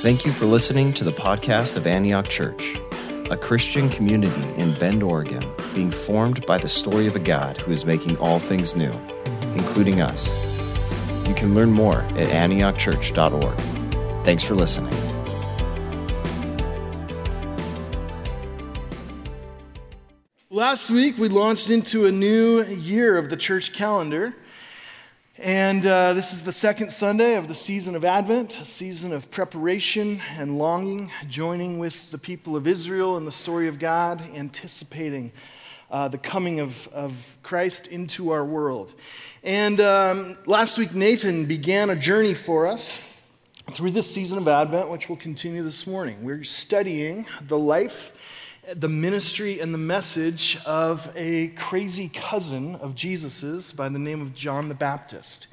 Thank you for listening to the podcast of Antioch Church, a Christian community in Bend, Oregon, being formed by the story of a God who is making all things new, including us. You can learn more at antiochchurch.org. Thanks for listening. Last week, we launched into a new year of the church calendar. And uh, this is the second Sunday of the season of Advent, a season of preparation and longing, joining with the people of Israel in the story of God, anticipating uh, the coming of, of Christ into our world. And um, last week, Nathan began a journey for us through this season of Advent, which will continue this morning. We're studying the life the ministry and the message of a crazy cousin of Jesus's by the name of John the Baptist.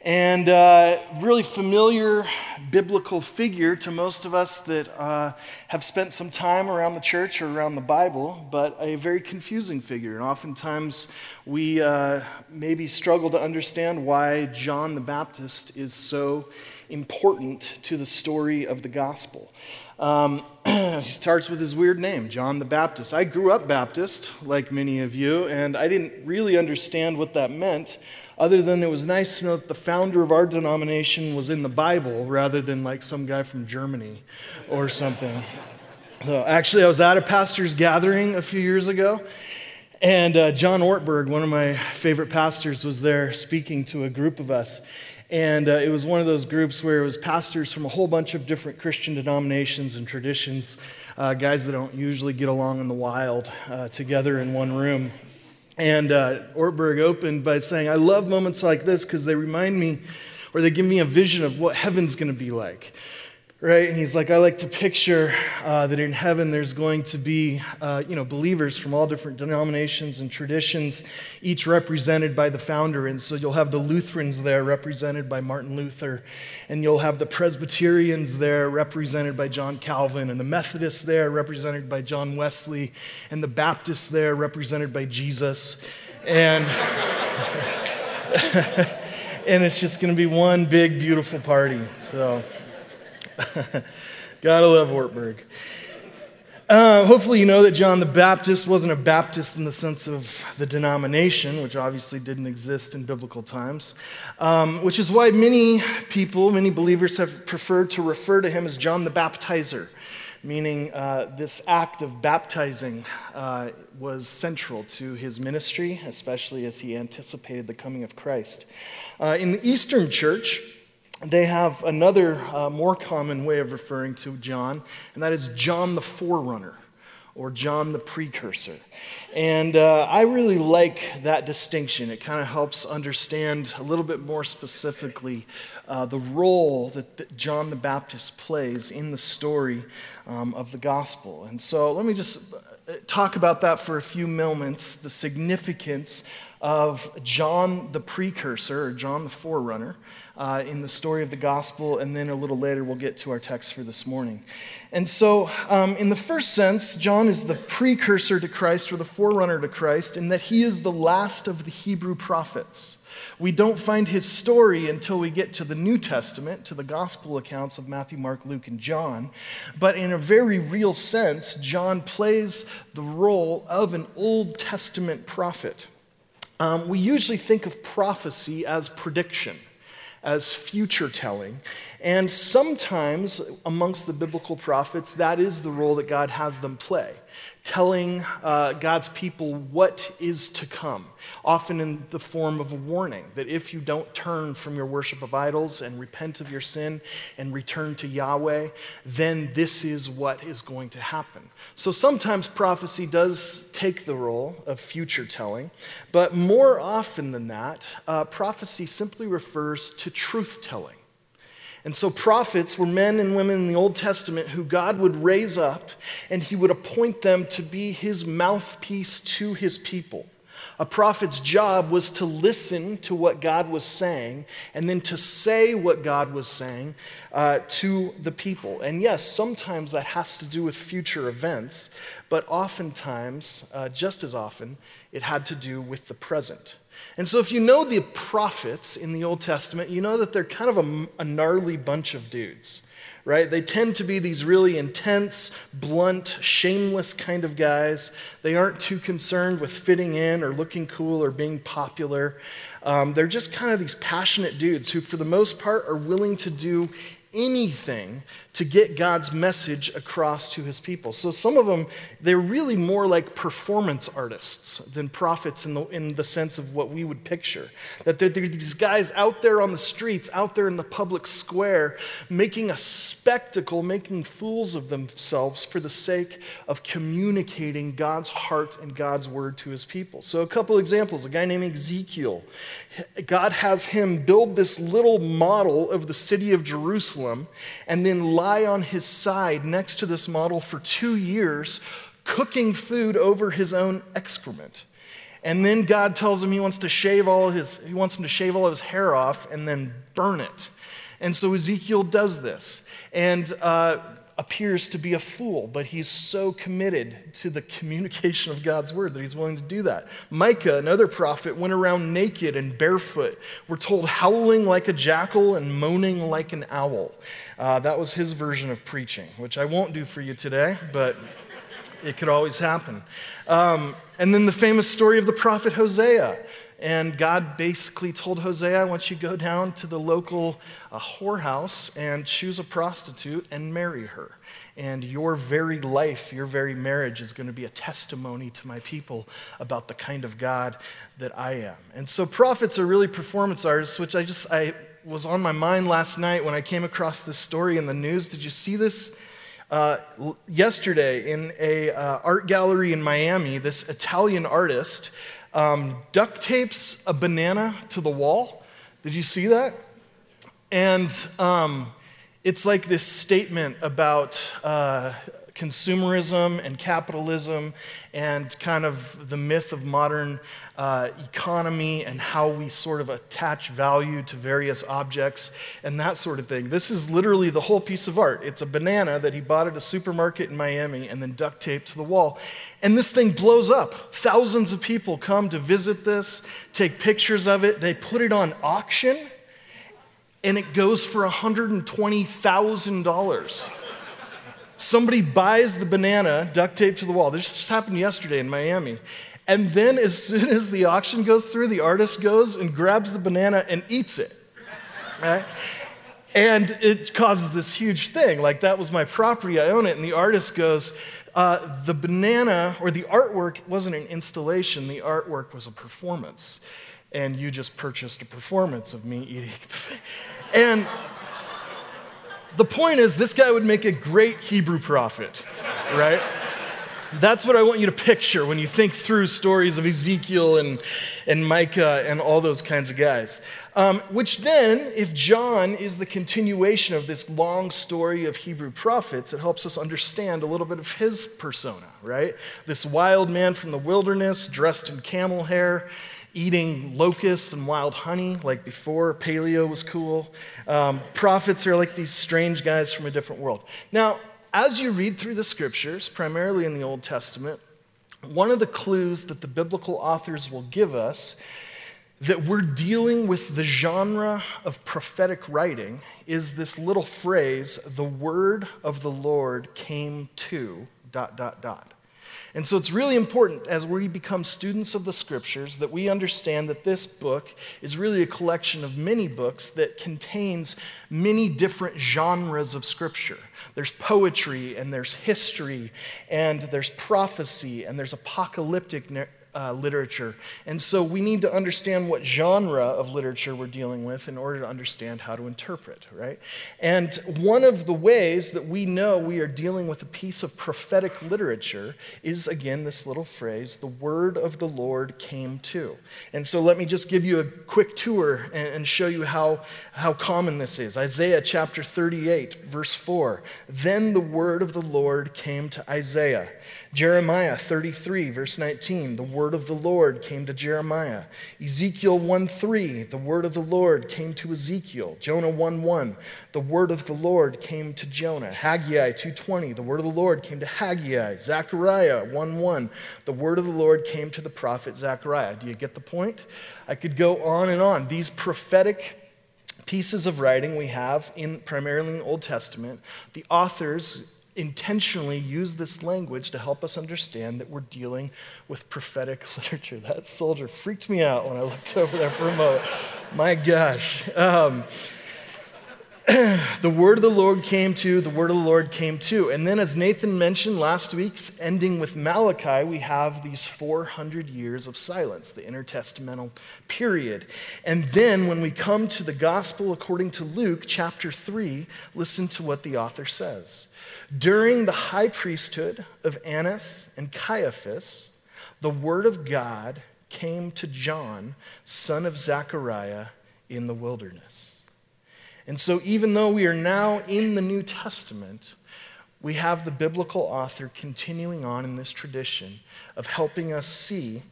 And uh, really familiar biblical figure to most of us that uh, have spent some time around the church or around the Bible, but a very confusing figure. And oftentimes we uh, maybe struggle to understand why John the Baptist is so important to the story of the gospel. Um, he starts with his weird name, John the Baptist. I grew up Baptist, like many of you, and I didn't really understand what that meant, other than it was nice to know that the founder of our denomination was in the Bible rather than like some guy from Germany or something. So actually, I was at a pastor's gathering a few years ago, and uh, John Ortberg, one of my favorite pastors, was there speaking to a group of us. And uh, it was one of those groups where it was pastors from a whole bunch of different Christian denominations and traditions, uh, guys that don't usually get along in the wild uh, together in one room. And uh, Ortberg opened by saying, I love moments like this because they remind me or they give me a vision of what heaven's going to be like right? And he's like, I like to picture uh, that in heaven there's going to be, uh, you know, believers from all different denominations and traditions, each represented by the founder. And so you'll have the Lutherans there represented by Martin Luther, and you'll have the Presbyterians there represented by John Calvin, and the Methodists there represented by John Wesley, and the Baptists there represented by Jesus. And. and it's just going to be one big, beautiful party. So. Gotta love Ortberg. Uh, hopefully, you know that John the Baptist wasn't a Baptist in the sense of the denomination, which obviously didn't exist in biblical times, um, which is why many people, many believers have preferred to refer to him as John the Baptizer, meaning uh, this act of baptizing uh, was central to his ministry, especially as he anticipated the coming of Christ. Uh, in the Eastern Church, they have another uh, more common way of referring to John, and that is John the Forerunner or John the Precursor. And uh, I really like that distinction. It kind of helps understand a little bit more specifically uh, the role that, that, John the Baptist plays in the story um, of the gospel. And so let me just uh, talk about that for a few moments the significance of John the Precursor, or John the Forerunner uh, in the story of the gospel, and then a little later we'll get to our text for this morning. And so, um, in the first sense, John is the precursor to Christ or the forerunner to Christ in that he is the last of the Hebrew prophets. We don't find his story until we get to the New Testament, to the gospel accounts of Matthew, Mark, Luke, and John. But in a very real sense, John plays the role of an Old Testament prophet. Um, we usually think of prophecy as prediction as future telling. And sometimes amongst the biblical prophets, that is the role that God has them play, telling uh, God's people what is to come, often in the form of a warning that if you don't turn from your worship of idols and repent of your sin and return to Yahweh, then this is what is going to happen. So sometimes prophecy does take the role of future telling, but more often than that, uh, prophecy simply refers to truth telling. And so, prophets were men and women in the Old Testament who God would raise up and he would appoint them to be his mouthpiece to his people. A prophet's job was to listen to what God was saying and then to say what God was saying uh, to the people. And yes, sometimes that has to do with future events, but oftentimes, uh, just as often, it had to do with the present. And so, if you know the prophets in the Old Testament, you know that they're kind of a, a gnarly bunch of dudes right? They tend to be these really intense, blunt, shameless kind of guys. They aren't too concerned with fitting in or looking cool or being popular. Um, they're just kind of these passionate dudes who, for the most part, are willing to do anything to get God's message across to his people. So some of them, they're really more like performance artists than prophets in the, in the sense of what we would picture. That they're, they're these guys out there on the streets, out there in the public square, making a spectacle, making fools of themselves for the sake of communicating God's heart and God's word to his people. So a couple examples. A guy named Ezekiel. God has him build this little model of the city of Jerusalem and then lie lie on his side next to this model for two years, cooking food over his own excrement. And then God tells him he wants to shave all his, he wants him to shave all of his hair off and then burn it. And so Ezekiel does this. And uh, appears to be a fool, but he's so committed to the communication of God's word that he's willing to do that. Micah, another prophet, went around naked and barefoot. We're told howling like a jackal and moaning like an owl. Uh, that was his version of preaching, which I won't do for you today, but it could always happen. Um, and then the famous story of the prophet Hosea. And God basically told Hosea, I want you to go down to the local uh, whorehouse and choose a prostitute and marry her. And your very life, your very marriage is going to be a testimony to my people about the kind of God that I am. And so prophets are really performance artists, which I just, I was on my mind last night when I came across this story in the news. Did you see this? Uh, yesterday in a uh, art gallery in Miami, this Italian artist um, duct tapes a banana to the wall. Did you see that? And um, it's like this statement about uh, consumerism and capitalism and kind of the myth of modern uh, economy and how we sort of attach value to various objects and that sort of thing. This is literally the whole piece of art. It's a banana that he bought at a supermarket in Miami and then duct taped to the wall. And this thing blows up. Thousands of people come to visit this, take pictures of it, they put it on auction, and it goes for $120,000. Somebody buys the banana, duct taped to the wall. This just happened yesterday in Miami. And then, as soon as the auction goes through, the artist goes and grabs the banana and eats it. Right? And it causes this huge thing. Like, that was my property, I own it. And the artist goes, uh, the banana or the artwork wasn't an installation, the artwork was a performance. And you just purchased a performance of me eating. and the point is, this guy would make a great Hebrew prophet, right? That's what I want you to picture when you think through stories of Ezekiel and, and Micah and all those kinds of guys. Um, which then, if John is the continuation of this long story of Hebrew prophets, it helps us understand a little bit of his persona, right? This wild man from the wilderness, dressed in camel hair, eating locusts and wild honey like before paleo was cool. Um, prophets are like these strange guys from a different world. Now, as you read through the scriptures, primarily in the Old Testament, one of the clues that the biblical authors will give us that we're dealing with the genre of prophetic writing is this little phrase, the word of the Lord came to, dot, dot, dot. And so it's really important as we become students of the scriptures that we understand that this book is really a collection of many books that contains many different genres of scripture. There's poetry and there's history and there's prophecy and there's apocalyptic uh, literature. And so we need to understand what genre of literature we're dealing with in order to understand how to interpret, right? And one of the ways that we know we are dealing with a piece of prophetic literature is, again, this little phrase the word of the Lord came to. And so let me just give you a quick tour and, and show you how, how common this is. Isaiah chapter 38, verse 4. Then the word of the Lord came to Isaiah. Jeremiah 33, verse 19, the word of the Lord came to Jeremiah. Ezekiel 1 3, the word of the Lord came to Ezekiel. Jonah 1 1, the word of the Lord came to Jonah. Haggai 2.20, the word of the Lord came to Haggai. Zechariah 1 1, the word of the Lord came to the prophet Zechariah. Do you get the point? I could go on and on. These prophetic pieces of writing we have in primarily in the Old Testament, the authors intentionally use this language to help us understand that we're dealing with prophetic literature. That soldier freaked me out when I looked over there for a moment. My gosh. Um, the word of the Lord came to, the word of the Lord came to. And then, as Nathan mentioned last week's ending with Malachi, we have these 400 years of silence, the intertestamental period. And then, when we come to the gospel according to Luke chapter 3, listen to what the author says. During the high priesthood of Annas and Caiaphas, the word of God came to John, son of Zechariah, in the wilderness. And so, even though we are now in the New Testament, we have the biblical author continuing on in this tradition of helping us see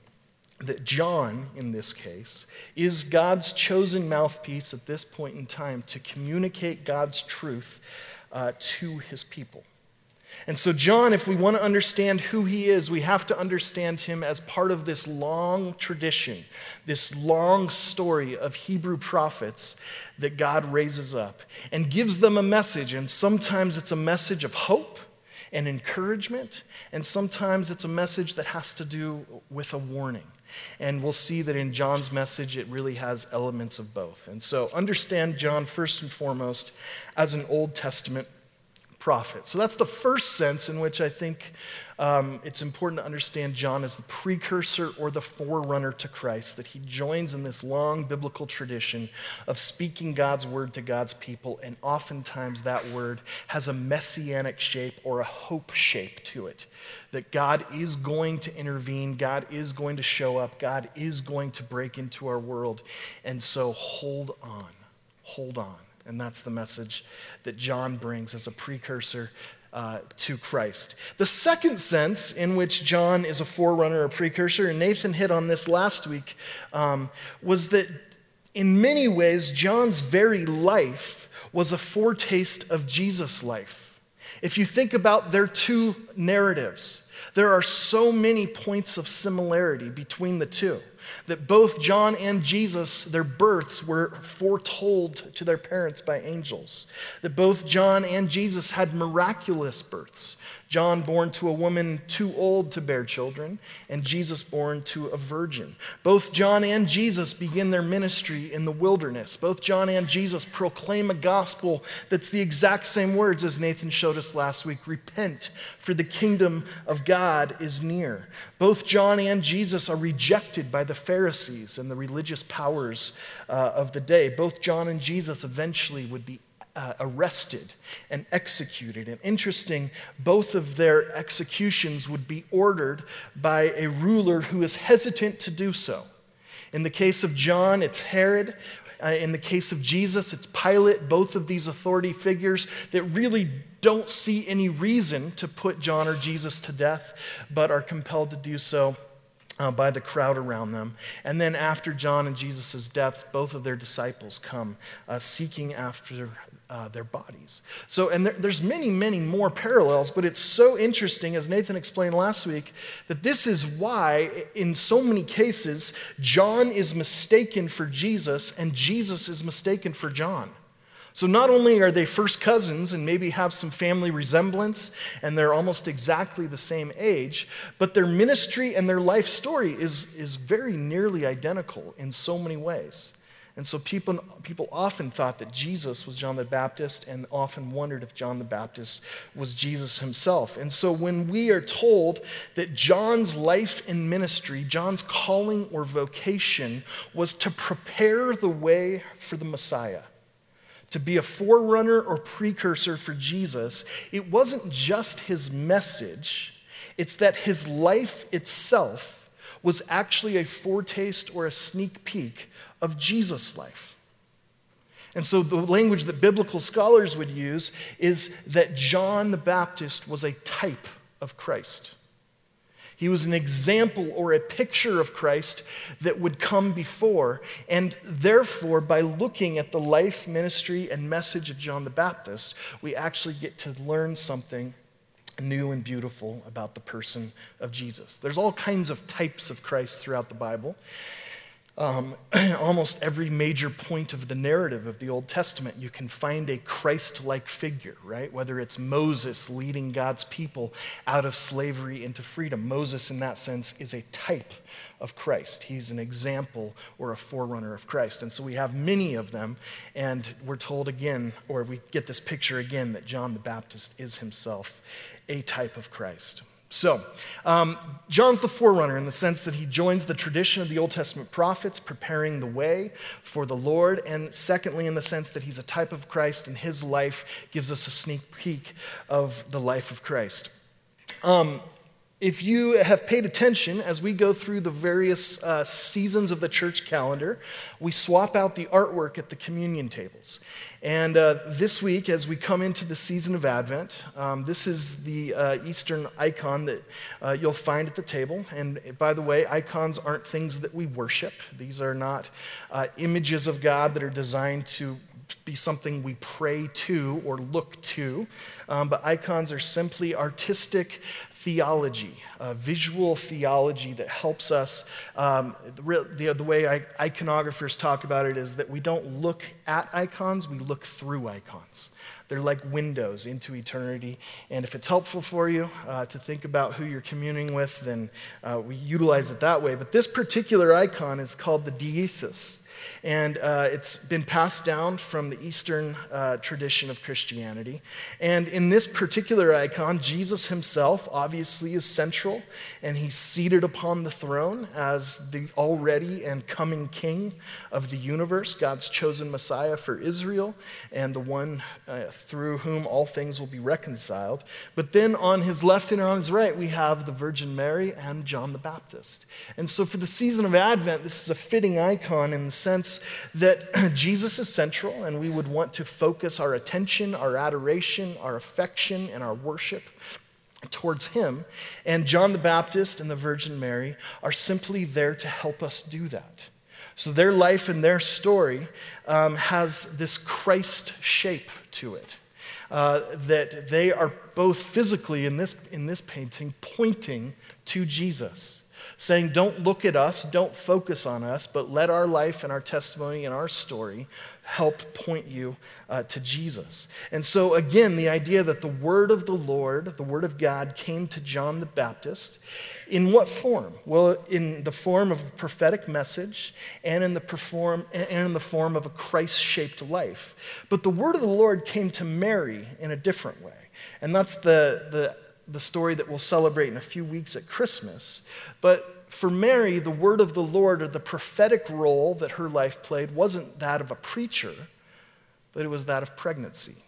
that John, in this case, is God's chosen mouthpiece at this point in time to communicate God's truth uh, to his people. And so, John, if we want to understand who he is, we have to understand him as part of this long tradition, this long story of Hebrew prophets that God raises up and gives them a message. And sometimes it's a message of hope and encouragement, and sometimes it's a message that has to do with a warning. And we'll see that in John's message, it really has elements of both. And so understand John first and foremost as an Old Testament prophet. So that's the first sense in which I think um, it's important to understand John as the precursor or the forerunner to Christ, that he joins in this long biblical tradition of speaking God's word to God's people, and oftentimes that word has a messianic shape or a hope shape to it. That God is going to intervene, God is going to show up, God is going to break into our world. And so hold on, hold on. And that's the message that John brings as a precursor uh, to Christ. The second sense in which John is a forerunner or precursor, and Nathan hit on this last week, um, was that in many ways, John's very life was a foretaste of Jesus' life. If you think about their two narratives, there are so many points of similarity between the two that both John and Jesus, their births were foretold to their parents by angels, that both John and Jesus had miraculous births. John born to a woman too old to bear children, and Jesus born to a virgin. Both John and Jesus begin their ministry in the wilderness. Both John and Jesus proclaim a gospel that's the exact same words as Nathan showed us last week repent, for the kingdom of God is near. Both John and Jesus are rejected by the Pharisees and the religious powers uh, of the day. Both John and Jesus eventually would be uh, arrested and executed. And interesting, both of their executions would be ordered by a ruler who is hesitant to do so. In the case of John, it's Herod. Uh, in the case of Jesus, it's Pilate, both of these authority figures that really don't see any reason to put John or Jesus to death, but are compelled to do so uh, by the crowd around them. And then after John and Jesus' deaths, both of their disciples come uh, seeking after uh, their bodies. So, and there, there's many, many more parallels, but it's so interesting, as Nathan explained last week, that this is why, in so many cases, John is mistaken for Jesus and Jesus is mistaken for John. So, not only are they first cousins and maybe have some family resemblance and they're almost exactly the same age, but their ministry and their life story is, is very nearly identical in so many ways. And so people, people often thought that Jesus was John the Baptist and often wondered if John the Baptist was Jesus himself. And so when we are told that John's life and ministry, John's calling or vocation was to prepare the way for the Messiah, to be a forerunner or precursor for Jesus, it wasn't just his message, it's that his life itself was actually a foretaste or a sneak peek of Jesus' life. And so, the language that biblical scholars would use is that John the Baptist was a type of Christ. He was an example or a picture of Christ that would come before. And therefore, by looking at the life, ministry, and message of John the Baptist, we actually get to learn something new and beautiful about the person of Jesus. There's all kinds of types of Christ throughout the Bible. Um, almost every major point of the narrative of the Old Testament, you can find a Christ like figure, right? Whether it's Moses leading God's people out of slavery into freedom. Moses, in that sense, is a type of Christ. He's an example or a forerunner of Christ. And so we have many of them, and we're told again, or we get this picture again, that John the Baptist is himself a type of Christ. So, um, John's the forerunner in the sense that he joins the tradition of the Old Testament prophets, preparing the way for the Lord. And secondly, in the sense that he's a type of Christ, and his life gives us a sneak peek of the life of Christ. Um, if you have paid attention as we go through the various uh, seasons of the church calendar, we swap out the artwork at the communion tables. And uh, this week, as we come into the season of Advent, um, this is the uh, Eastern icon that uh, you'll find at the table. And by the way, icons aren't things that we worship, these are not uh, images of God that are designed to be something we pray to or look to. Um, but icons are simply artistic theology, uh, visual theology that helps us. Um, the, the, way I, iconographers talk about it is that we don't look at icons, we look through icons. They're like windows into eternity. And if it's helpful for you uh, to think about who you're communing with, then uh, we utilize it that way. But this particular icon is called the Deesis. And uh, it's been passed down from the Eastern uh, tradition of Christianity. And in this particular icon, Jesus himself obviously is central, and he's seated upon the throne as the already and coming king of the universe, God's chosen Messiah for Israel, and the one uh, through whom all things will be reconciled. But then on his left and on his right, we have the Virgin Mary and John the Baptist. And so for the season of Advent, this is a fitting icon in the sense that Jesus is central and we would want to focus our attention, our adoration, our affection, and our worship towards him. And John the Baptist and the Virgin Mary are simply there to help us do that. So their life and their story um, has this Christ shape to it. Uh, that they are both physically in this, in this painting pointing to Jesus saying, Don't look at us, don't focus on us, but let our life and our testimony and our story help point you uh, to Jesus. And so, again, the idea that the word of the Lord, the word of God, came to John the Baptist. In what form? Well, in the form of a prophetic message and in the, perform, and in the form of a Christ shaped life. But the word of the Lord came to Mary in a different way. And that's the, the the story that we'll celebrate in a few weeks at Christmas. But for Mary, the word of the Lord or the prophetic role that her life played wasn't that of a preacher, but it was that of pregnancy.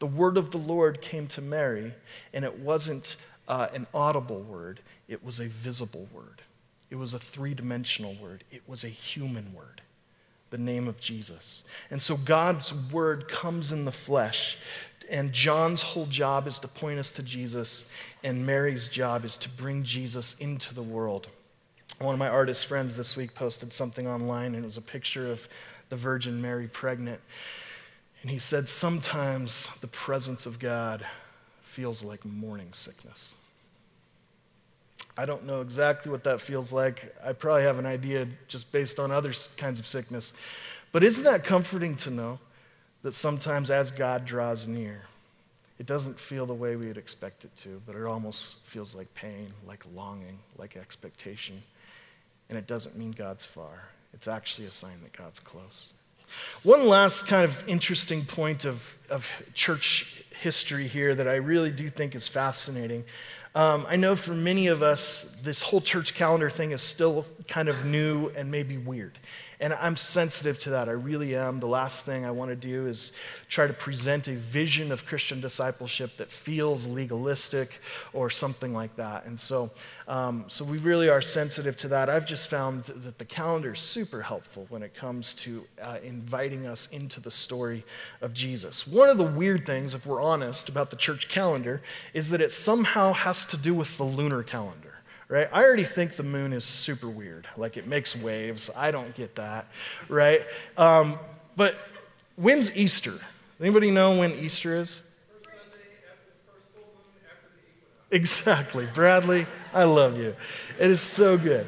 The word of the Lord came to Mary, and it wasn't uh, an audible word, it was a visible word. It was a three dimensional word, it was a human word the name of Jesus. And so God's word comes in the flesh and John's whole job is to point us to Jesus, and Mary's job is to bring Jesus into the world. One of my artist friends this week posted something online, and it was a picture of the Virgin Mary pregnant. And he said, Sometimes the presence of God feels like morning sickness. I don't know exactly what that feels like. I probably have an idea just based on other kinds of sickness. But isn't that comforting to know that sometimes as God draws near, it doesn't feel the way we'd expect it to, but it almost feels like pain, like longing, like expectation. And it doesn't mean God's far. It's actually a sign that God's close. One last kind of interesting point of, of church history here that I really do think is fascinating. Um, I know for many of us, this whole church calendar thing is still kind of new and maybe weird. And I'm sensitive to that. I really am. The last thing I want to do is try to present a vision of Christian discipleship that feels legalistic or something like that. And so, um, so we really are sensitive to that. I've just found that the calendar is super helpful when it comes to uh, inviting us into the story of Jesus. One of the weird things, if we're honest, about the church calendar is that it somehow has to do with the lunar calendar right? I already think the moon is super weird. Like it makes waves. I don't get that, right? Um, but when's Easter? Anybody know when Easter is? Exactly. Bradley, I love you. It is so good.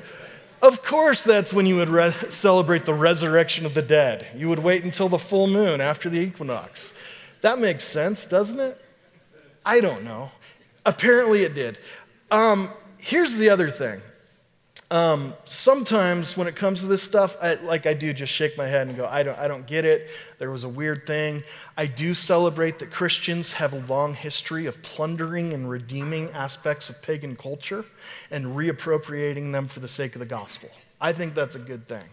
Of course, that's when you would re- celebrate the resurrection of the dead. You would wait until the full moon after the equinox. That makes sense, doesn't it? I don't know. Apparently, it did. Um, here's the other thing. Um, sometimes when it comes to this stuff, I, like I do, just shake my head and go, I don't, I don't get it. There was a weird thing. I do celebrate that Christians have a long history of plundering and redeeming aspects of pagan culture and reappropriating them for the sake of the gospel. I think that's a good thing.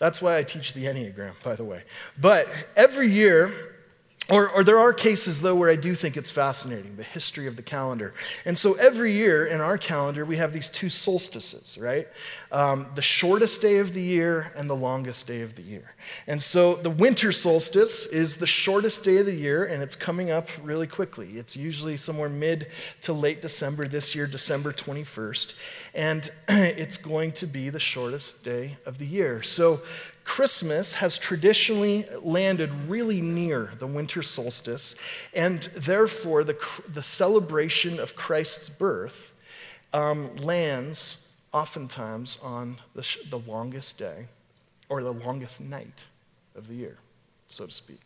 That's why I teach the Enneagram, by the way. But every year, or, or, there are cases, though, where I do think it's fascinating the history of the calendar. And so every year in our calendar, we have these two solstices, right? Um, the shortest day of the year and the longest day of the year. And so the winter solstice is the shortest day of the year, and it's coming up really quickly. It's usually somewhere mid to late December, this year, December 21st. And it's going to be the shortest day of the year. So Christmas has traditionally landed really near the winter solstice, and therefore the, the celebration of Christ's birth um, lands oftentimes on the, the longest day or the longest night of the year, so to speak.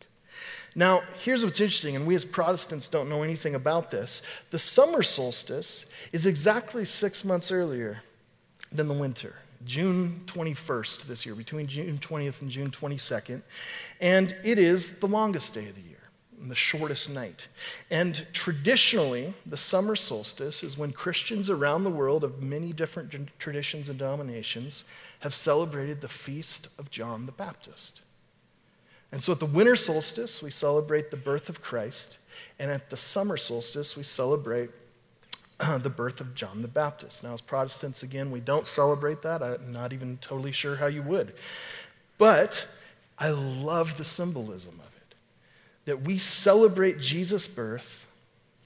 Now, here's what's interesting, and we as Protestants don't know anything about this. The summer solstice is exactly six months earlier than the winter. June 21st this year, between June 20th and June 22nd. And it is the longest day of the year and the shortest night. And traditionally, the summer solstice is when Christians around the world of many different traditions and denominations have celebrated the feast of John the Baptist. And so at the winter solstice, we celebrate the birth of Christ. And at the summer solstice, we celebrate the birth of John the Baptist. Now, as Protestants, again, we don't celebrate that. I'm not even totally sure how you would. But I love the symbolism of it that we celebrate Jesus' birth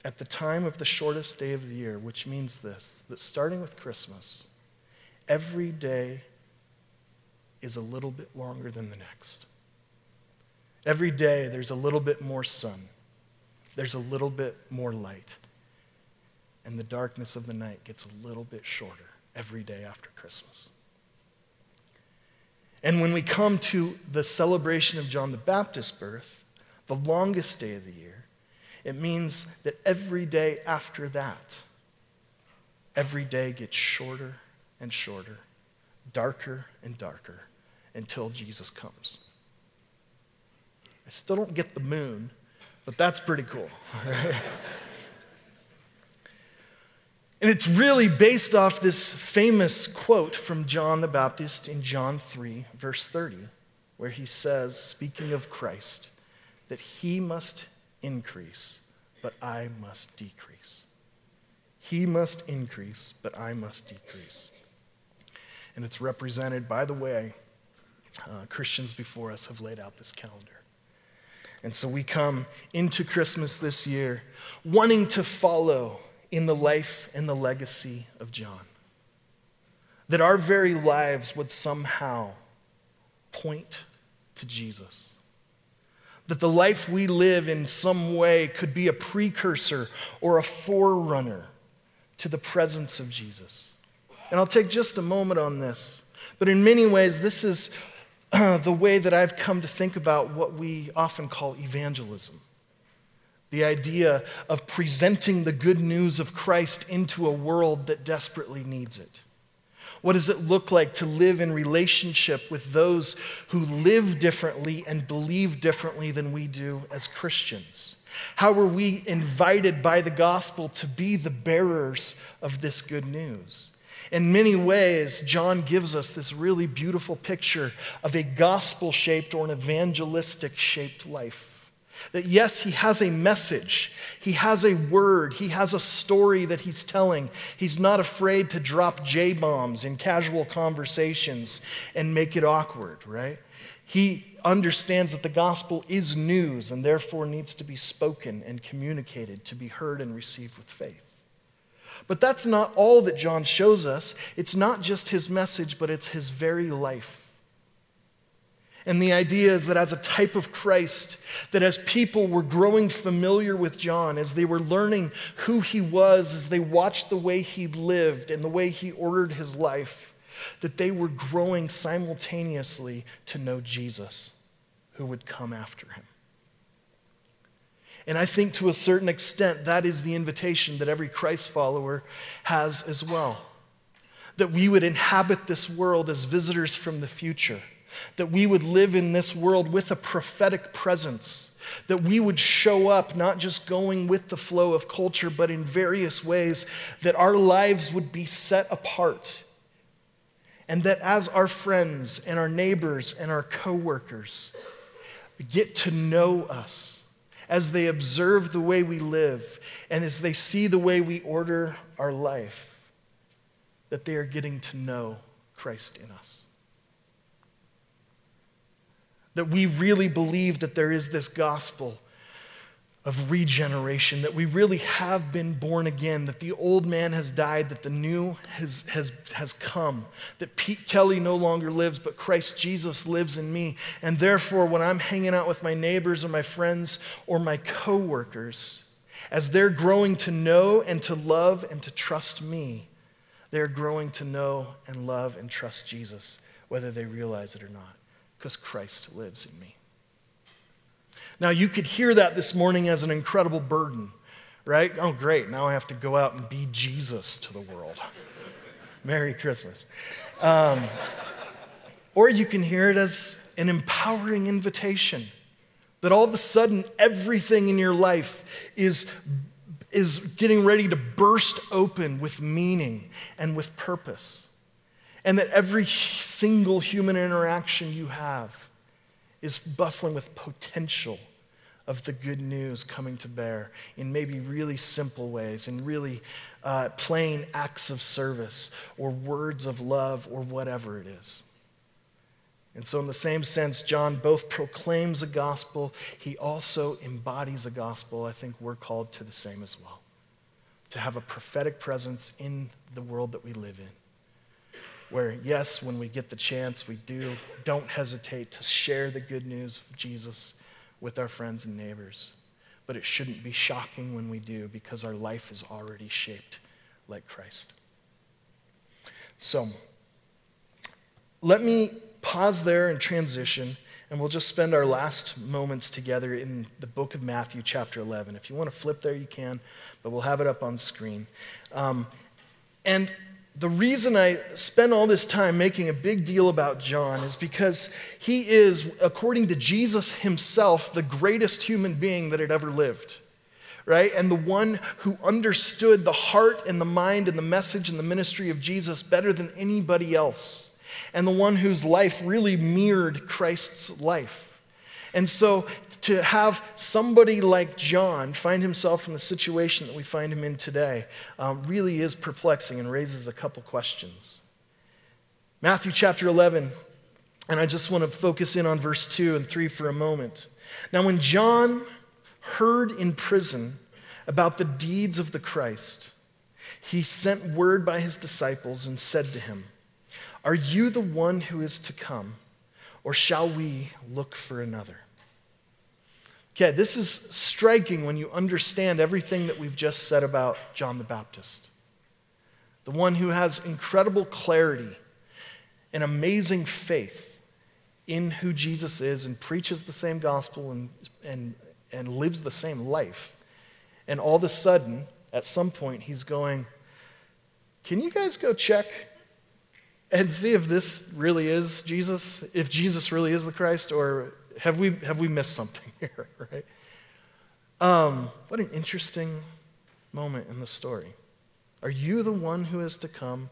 at the time of the shortest day of the year, which means this that starting with Christmas, every day is a little bit longer than the next. Every day there's a little bit more sun, there's a little bit more light and the darkness of the night gets a little bit shorter every day after Christmas. And when we come to the celebration of John the Baptist's birth, the longest day of the year, it means that every day after that, every day gets shorter and shorter, darker and darker until Jesus comes. I still don't get the moon, but that's pretty cool. And it's really based off this famous quote from John the Baptist in John 3, verse 30, where he says, speaking of Christ, that he must increase, but I must decrease. He must increase, but I must decrease. And it's represented by the way uh, Christians before us have laid out this calendar. And so we come into Christmas this year wanting to follow in the life and the legacy of John. That our very lives would somehow point to Jesus. That the life we live in some way could be a precursor or a forerunner to the presence of Jesus. And I'll take just a moment on this. But in many ways, this is uh, the way that I've come to think about what we often call evangelism. The idea of presenting the good news of Christ into a world that desperately needs it. What does it look like to live in relationship with those who live differently and believe differently than we do as Christians? How are we invited by the gospel to be the bearers of this good news? In many ways, John gives us this really beautiful picture of a gospel shaped or an evangelistic shaped life. That yes, he has a message, he has a word, he has a story that he's telling. He's not afraid to drop J bombs in casual conversations and make it awkward, right? He understands that the gospel is news and therefore needs to be spoken and communicated to be heard and received with faith. But that's not all that John shows us. It's not just his message, but it's his very life. And the idea is that as a type of Christ, that as people were growing familiar with John, as they were learning who he was, as they watched the way he lived and the way he ordered his life, that they were growing simultaneously to know Jesus, who would come after him. And I think to a certain extent, that is the invitation that every Christ follower has as well. That we would inhabit this world as visitors from the future, that we would live in this world with a prophetic presence that we would show up not just going with the flow of culture, but in various ways, that our lives would be set apart. And that as our friends and our neighbors and our coworkers get to know us, as they observe the way we live, and as they see the way we order our life, that they are getting to know Christ in us that we really believe that there is this gospel of regeneration, that we really have been born again, that the old man has died, that the new has, has, has come, that Pete Kelly no longer lives, but Christ Jesus lives in me. And therefore, when I'm hanging out with my neighbors or my friends or my coworkers, as they're growing to know and to love and to trust me, they're growing to know and love and trust Jesus, whether they realize it or not because Christ lives in me. Now, you could hear that this morning as an incredible burden, right? Oh, great. Now I have to go out and be Jesus to the world. Merry Christmas. Um, or you can hear it as an empowering invitation that all of a sudden everything in your life is, is getting ready to burst open with meaning and with purpose and that every single human interaction you have is bustling with potential of the good news coming to bear in maybe really simple ways, in really uh, plain acts of service or words of love or whatever it is. And so, in the same sense, John both proclaims a gospel, he also embodies a gospel. I think we're called to the same as well to have a prophetic presence in the world that we live in where, yes, when we get the chance, we do, don't hesitate to share the good news of Jesus with our friends and neighbors. But it shouldn't be shocking when we do because our life is already shaped like Christ. So, let me pause there and transition, and we'll just spend our last moments together in the book of Matthew, chapter 11. If you want to flip there, you can, but we'll have it up on screen. Um, and the reason I spend all this time making a big deal about John is because he is, according to Jesus himself, the greatest human being that had ever lived, right? And the one who understood the heart and the mind and the message and the ministry of Jesus better than anybody else, and the one whose life really mirrored Christ's life. And so to have somebody like John find himself in the situation that we find him in today um, really is perplexing and raises a couple questions. Matthew chapter 11, and I just want to focus in on verse 2 and 3 for a moment. Now, when John heard in prison about the deeds of the Christ, he sent word by his disciples and said to him, Are you the one who is to come, or shall we look for another? Okay, this is striking when you understand everything that we've just said about John the Baptist. The one who has incredible clarity and amazing faith in who Jesus is and preaches the same gospel and, and, and lives the same life. And all of a sudden, at some point, he's going, Can you guys go check and see if this really is Jesus? If Jesus really is the Christ, or have we, have we missed something here, right? Um, what an interesting moment in the story. Are you the one who is to come,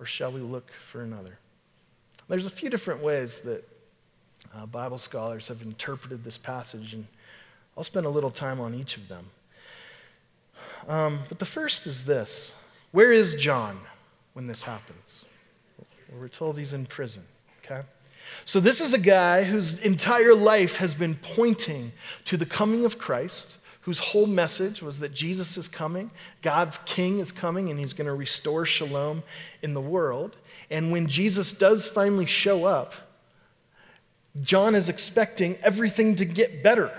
or shall we look for another? There's a few different ways that uh, Bible scholars have interpreted this passage, and I'll spend a little time on each of them. Um, but the first is this Where is John when this happens? we're told he's in prison, okay? So, this is a guy whose entire life has been pointing to the coming of Christ, whose whole message was that Jesus is coming, God's king is coming, and he's going to restore shalom in the world. And when Jesus does finally show up, John is expecting everything to get better.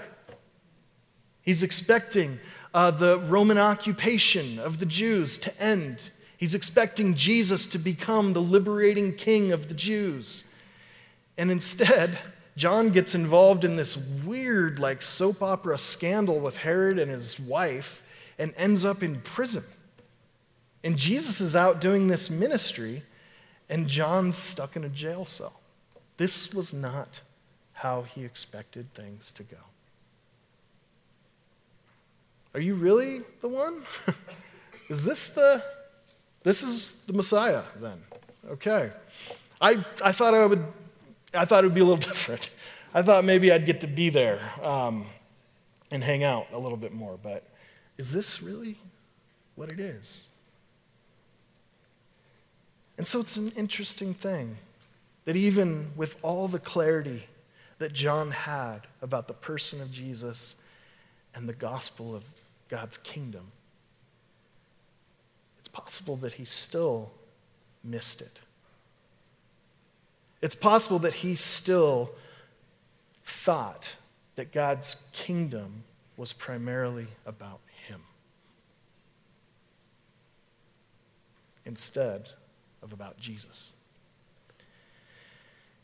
He's expecting uh, the Roman occupation of the Jews to end He's expecting Jesus to become the liberating king of the Jews. And instead, John gets involved in this weird, like soap opera scandal with Herod and his wife and ends up in prison. And Jesus is out doing this ministry, and John's stuck in a jail cell. This was not how he expected things to go. Are you really the one? is this the this is the Messiah then? Okay. I, I thought I would I thought it would be a little different. I thought maybe I'd get to be there um, and hang out a little bit more, but is this really what it is? And so it's an interesting thing that even with all the clarity that John had about the person of Jesus and the gospel of God's kingdom, it's possible that he still missed it. It's possible that he still thought that God's kingdom was primarily about him instead of about Jesus.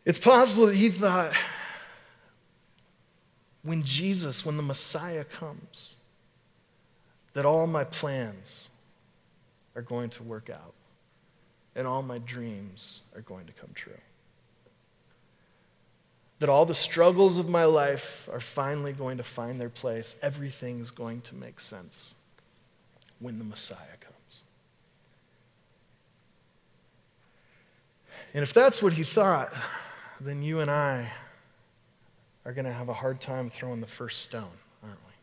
It's possible that he thought when Jesus, when the Messiah comes, that all my plans are going to work out and all my dreams are going to come true. That all the struggles of my life are finally going to find their place. Everything's going to make sense when the Messiah comes. And if that's what he thought, then you and I are going to have a hard time throwing the first stone, aren't we?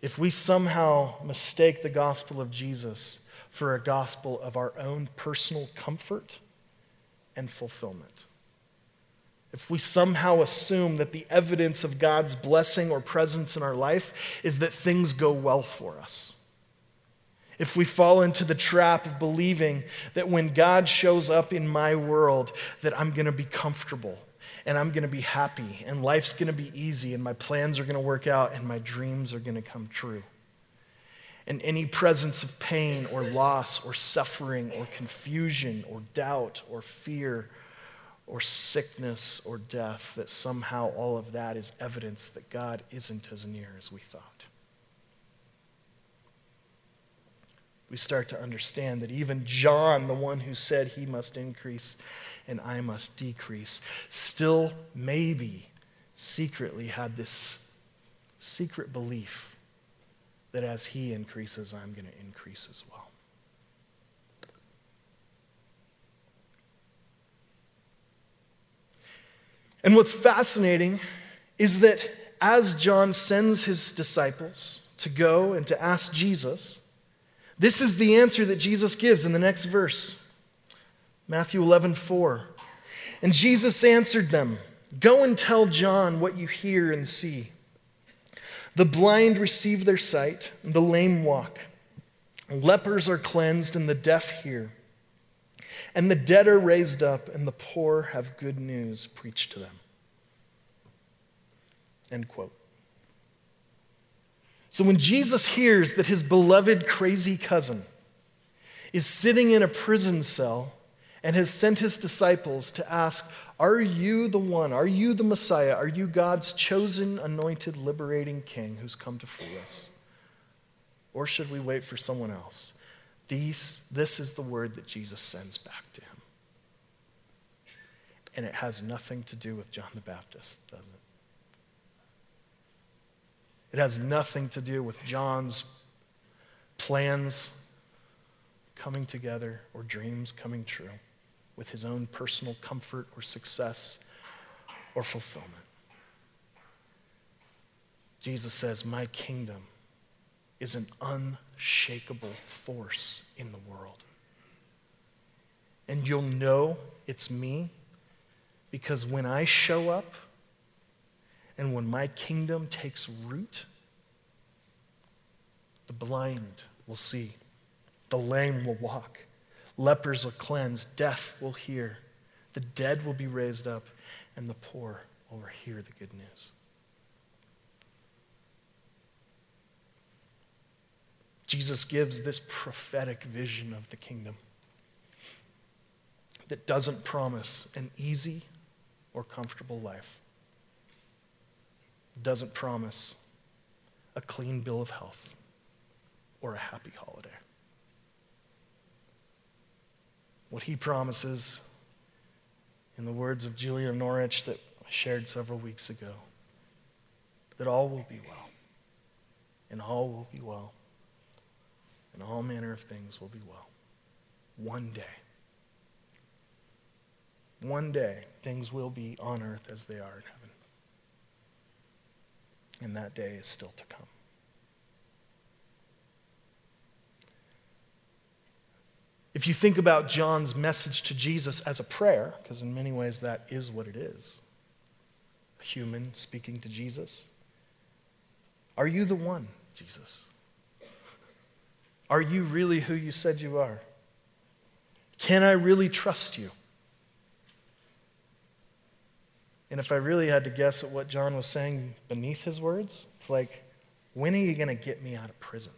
If we somehow mistake the gospel of Jesus for a gospel of our own personal comfort and fulfillment. If we somehow assume that the evidence of God's blessing or presence in our life is that things go well for us if we fall into the trap of believing that when God shows up in my world, that I'm going to be comfortable and I'm going to be happy and life's going to be easy and my plans are going to work out and my dreams are going to come true. And any presence of pain or loss or suffering or confusion or doubt or fear or sickness or death, that somehow all of that is evidence that God isn't as near as we thought. we start to understand that even John, the one who said he must increase and I must decrease, still maybe secretly had this secret belief that as he increases, I'm going to increase as well. And what's fascinating is that as John sends his disciples to go and to ask Jesus, this is the answer that Jesus gives in the next verse Matthew 11, 4. And Jesus answered them Go and tell John what you hear and see. The blind receive their sight, and the lame walk. Lepers are cleansed, and the deaf hear. And the dead are raised up, and the poor have good news preached to them. End quote. So when Jesus hears that his beloved crazy cousin is sitting in a prison cell and has sent his disciples to ask, Are you the one? Are you the Messiah? Are you God's chosen, anointed, liberating king who's come to free us? Or should we wait for someone else? These, this is the word that Jesus sends back to him. And it has nothing to do with John the Baptist, does it? It has nothing to do with John's plans coming together or dreams coming true, with his own personal comfort or success or fulfillment. Jesus says, My kingdom is an unshakable force in the world. And you'll know it's me because when I show up, and when my kingdom takes root, the blind will see, the lame will walk, lepers will cleanse, deaf will hear, the dead will be raised up, and the poor will hear the good news. Jesus gives this prophetic vision of the kingdom that doesn't promise an easy or comfortable life, doesn't promise a clean bill of health or a happy holiday. What he promises, in the words of Julia Norwich that I shared several weeks ago, that all will be well, and all will be well, and all manner of things will be well. One day. One day, things will be on earth as they are in heaven. And that day is still to come. If you think about John's message to Jesus as a prayer, because in many ways that is what it is a human speaking to Jesus, are you the one, Jesus? Are you really who you said you are? Can I really trust you? And if I really had to guess at what John was saying beneath his words, it's like, when are you going to get me out of prison?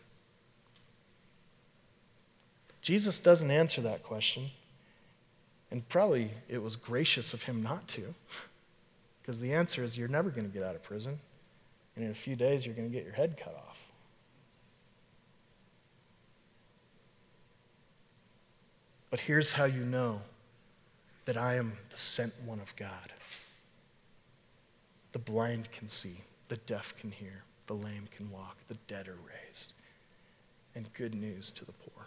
Jesus doesn't answer that question. And probably it was gracious of him not to, because the answer is you're never going to get out of prison. And in a few days, you're going to get your head cut off. But here's how you know that I am the sent one of God. The blind can see, the deaf can hear, the lame can walk, the dead are raised, and good news to the poor.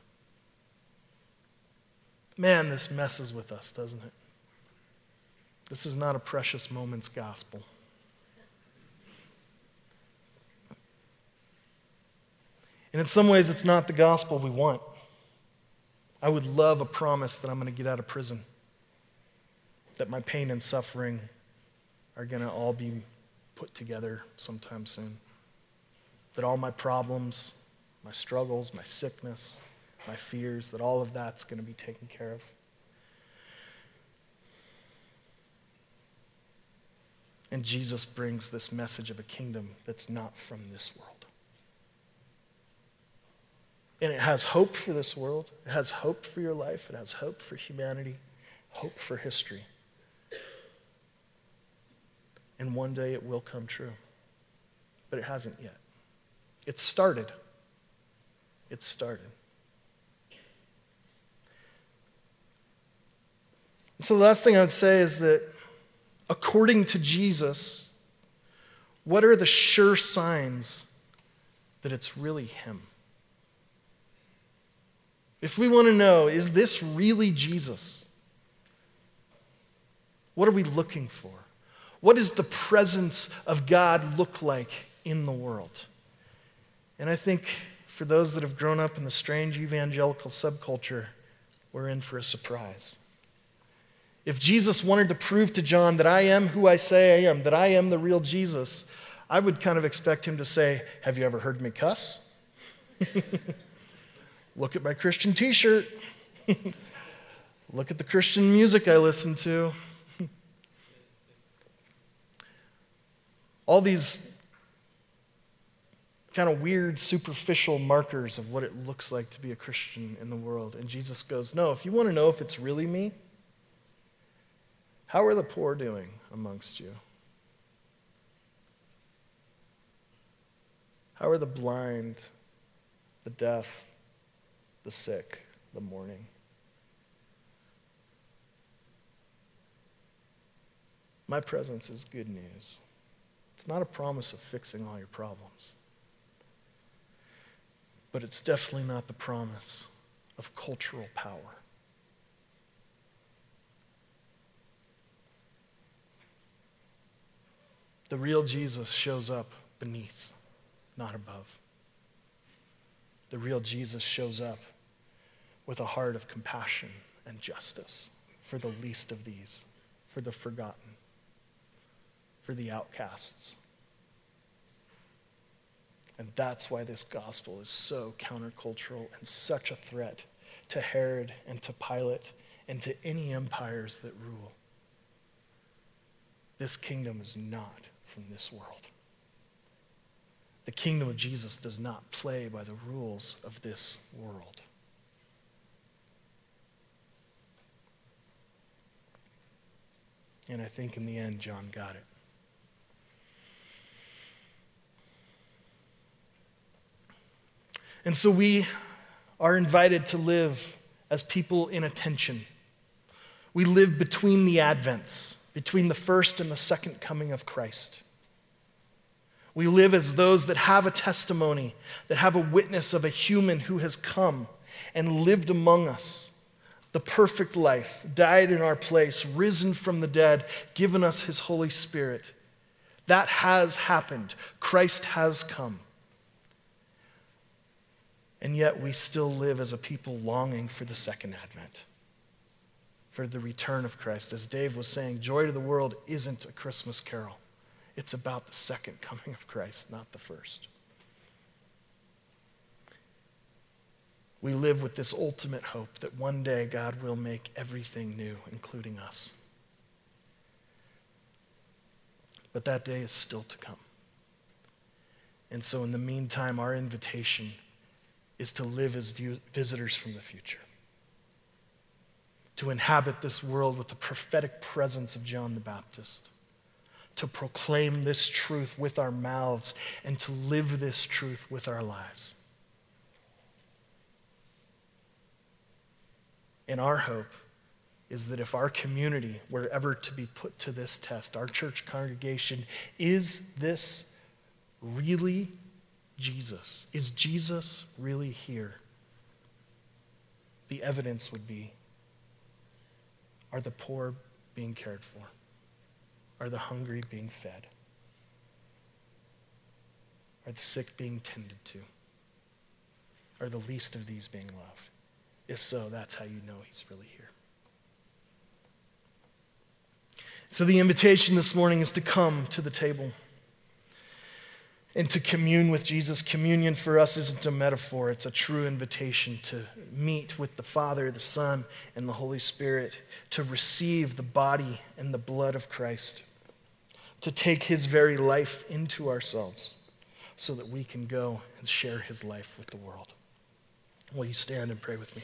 Man, this messes with us, doesn't it? This is not a precious moments gospel. And in some ways, it's not the gospel we want. I would love a promise that I'm going to get out of prison, that my pain and suffering are going to all be put together sometime soon, that all my problems, my struggles, my sickness, my fears, that all of that's going to be taken care of. And Jesus brings this message of a kingdom that's not from this world. And it has hope for this world. It has hope for your life. It has hope for humanity, hope for history. And one day it will come true. But it hasn't yet. It started. It started. And so the last thing I would say is that according to Jesus, what are the sure signs that it's really Him? If we want to know, is this really Jesus? What are we looking for? What does the presence of God look like in the world? And I think for those that have grown up in the strange evangelical subculture, we're in for a surprise. If Jesus wanted to prove to John that I am who I say I am, that I am the real Jesus, I would kind of expect him to say, Have you ever heard me cuss? Look at my Christian t shirt. Look at the Christian music I listen to. All these kind of weird, superficial markers of what it looks like to be a Christian in the world. And Jesus goes, No, if you want to know if it's really me, how are the poor doing amongst you? How are the blind, the deaf, the sick, the mourning. My presence is good news. It's not a promise of fixing all your problems, but it's definitely not the promise of cultural power. The real Jesus shows up beneath, not above the real Jesus shows up with a heart of compassion and justice for the least of these, for the forgotten, for the outcasts. And that's why this gospel is so countercultural and such a threat to Herod and to Pilate and to any empires that rule. This kingdom is not from this world. The kingdom of Jesus does not play by the rules of this world. And I think in the end, John got it. And so we are invited to live as people in attention. We live between the advents, between the first and the second coming of Christ. We live as those that have a testimony, that have a witness of a human who has come and lived among us the perfect life, died in our place, risen from the dead, given us his Holy Spirit. That has happened. Christ has come. And yet we still live as a people longing for the second advent, for the return of Christ. As Dave was saying, Joy to the World isn't a Christmas carol, it's about the second coming of Christ, not the first. We live with this ultimate hope that one day God will make everything new, including us. But that day is still to come. And so, in the meantime, our invitation is to live as visitors from the future, to inhabit this world with the prophetic presence of John the Baptist, to proclaim this truth with our mouths, and to live this truth with our lives. And our hope is that if our community were ever to be put to this test, our church congregation, is this really Jesus? Is Jesus really here? The evidence would be are the poor being cared for? Are the hungry being fed? Are the sick being tended to? Are the least of these being loved? If so, that's how you know he's really here. So, the invitation this morning is to come to the table and to commune with Jesus. Communion for us isn't a metaphor, it's a true invitation to meet with the Father, the Son, and the Holy Spirit, to receive the body and the blood of Christ, to take his very life into ourselves so that we can go and share his life with the world. Will you stand and pray with me?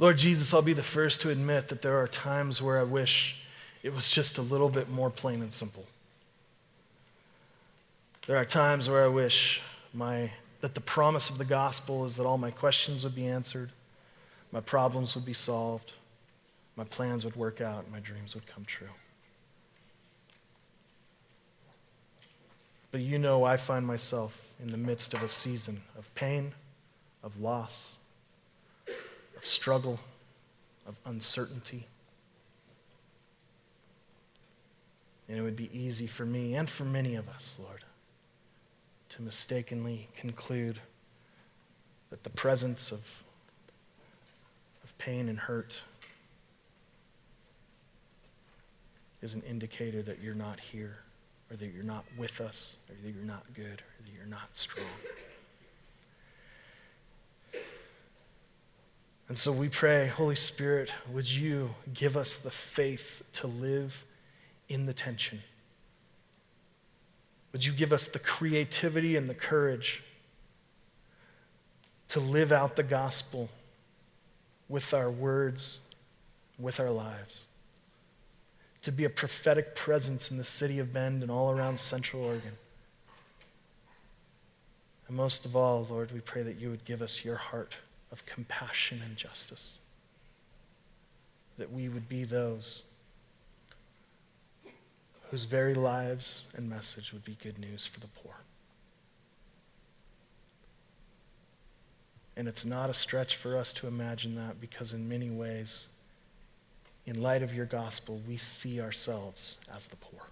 Lord Jesus, I'll be the first to admit that there are times where I wish it was just a little bit more plain and simple. There are times where I wish my, that the promise of the gospel is that all my questions would be answered, my problems would be solved, my plans would work out, my dreams would come true. But you know, I find myself in the midst of a season of pain, of loss, of struggle, of uncertainty. And it would be easy for me and for many of us, Lord, to mistakenly conclude that the presence of, of pain and hurt is an indicator that you're not here, or that you're not with us, or that you're not good, or that you're not strong. And so we pray, Holy Spirit, would you give us the faith to live in the tension? Would you give us the creativity and the courage to live out the gospel with our words, with our lives? To be a prophetic presence in the city of Bend and all around Central Oregon. And most of all, Lord, we pray that you would give us your heart of compassion and justice. That we would be those whose very lives and message would be good news for the poor. And it's not a stretch for us to imagine that because, in many ways, in light of your gospel, we see ourselves as the poor.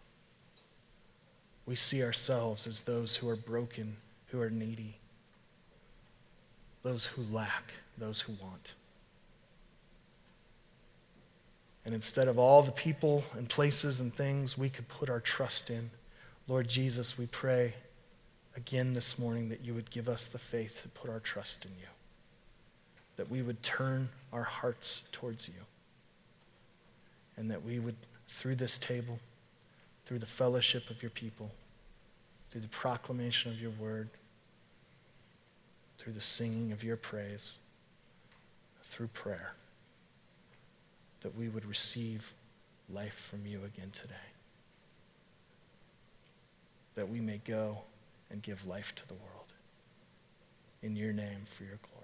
We see ourselves as those who are broken, who are needy, those who lack, those who want. And instead of all the people and places and things we could put our trust in, Lord Jesus, we pray again this morning that you would give us the faith to put our trust in you, that we would turn our hearts towards you, and that we would, through this table, through the fellowship of your people, through the proclamation of your word, through the singing of your praise, through prayer, that we would receive life from you again today. That we may go and give life to the world. In your name, for your glory.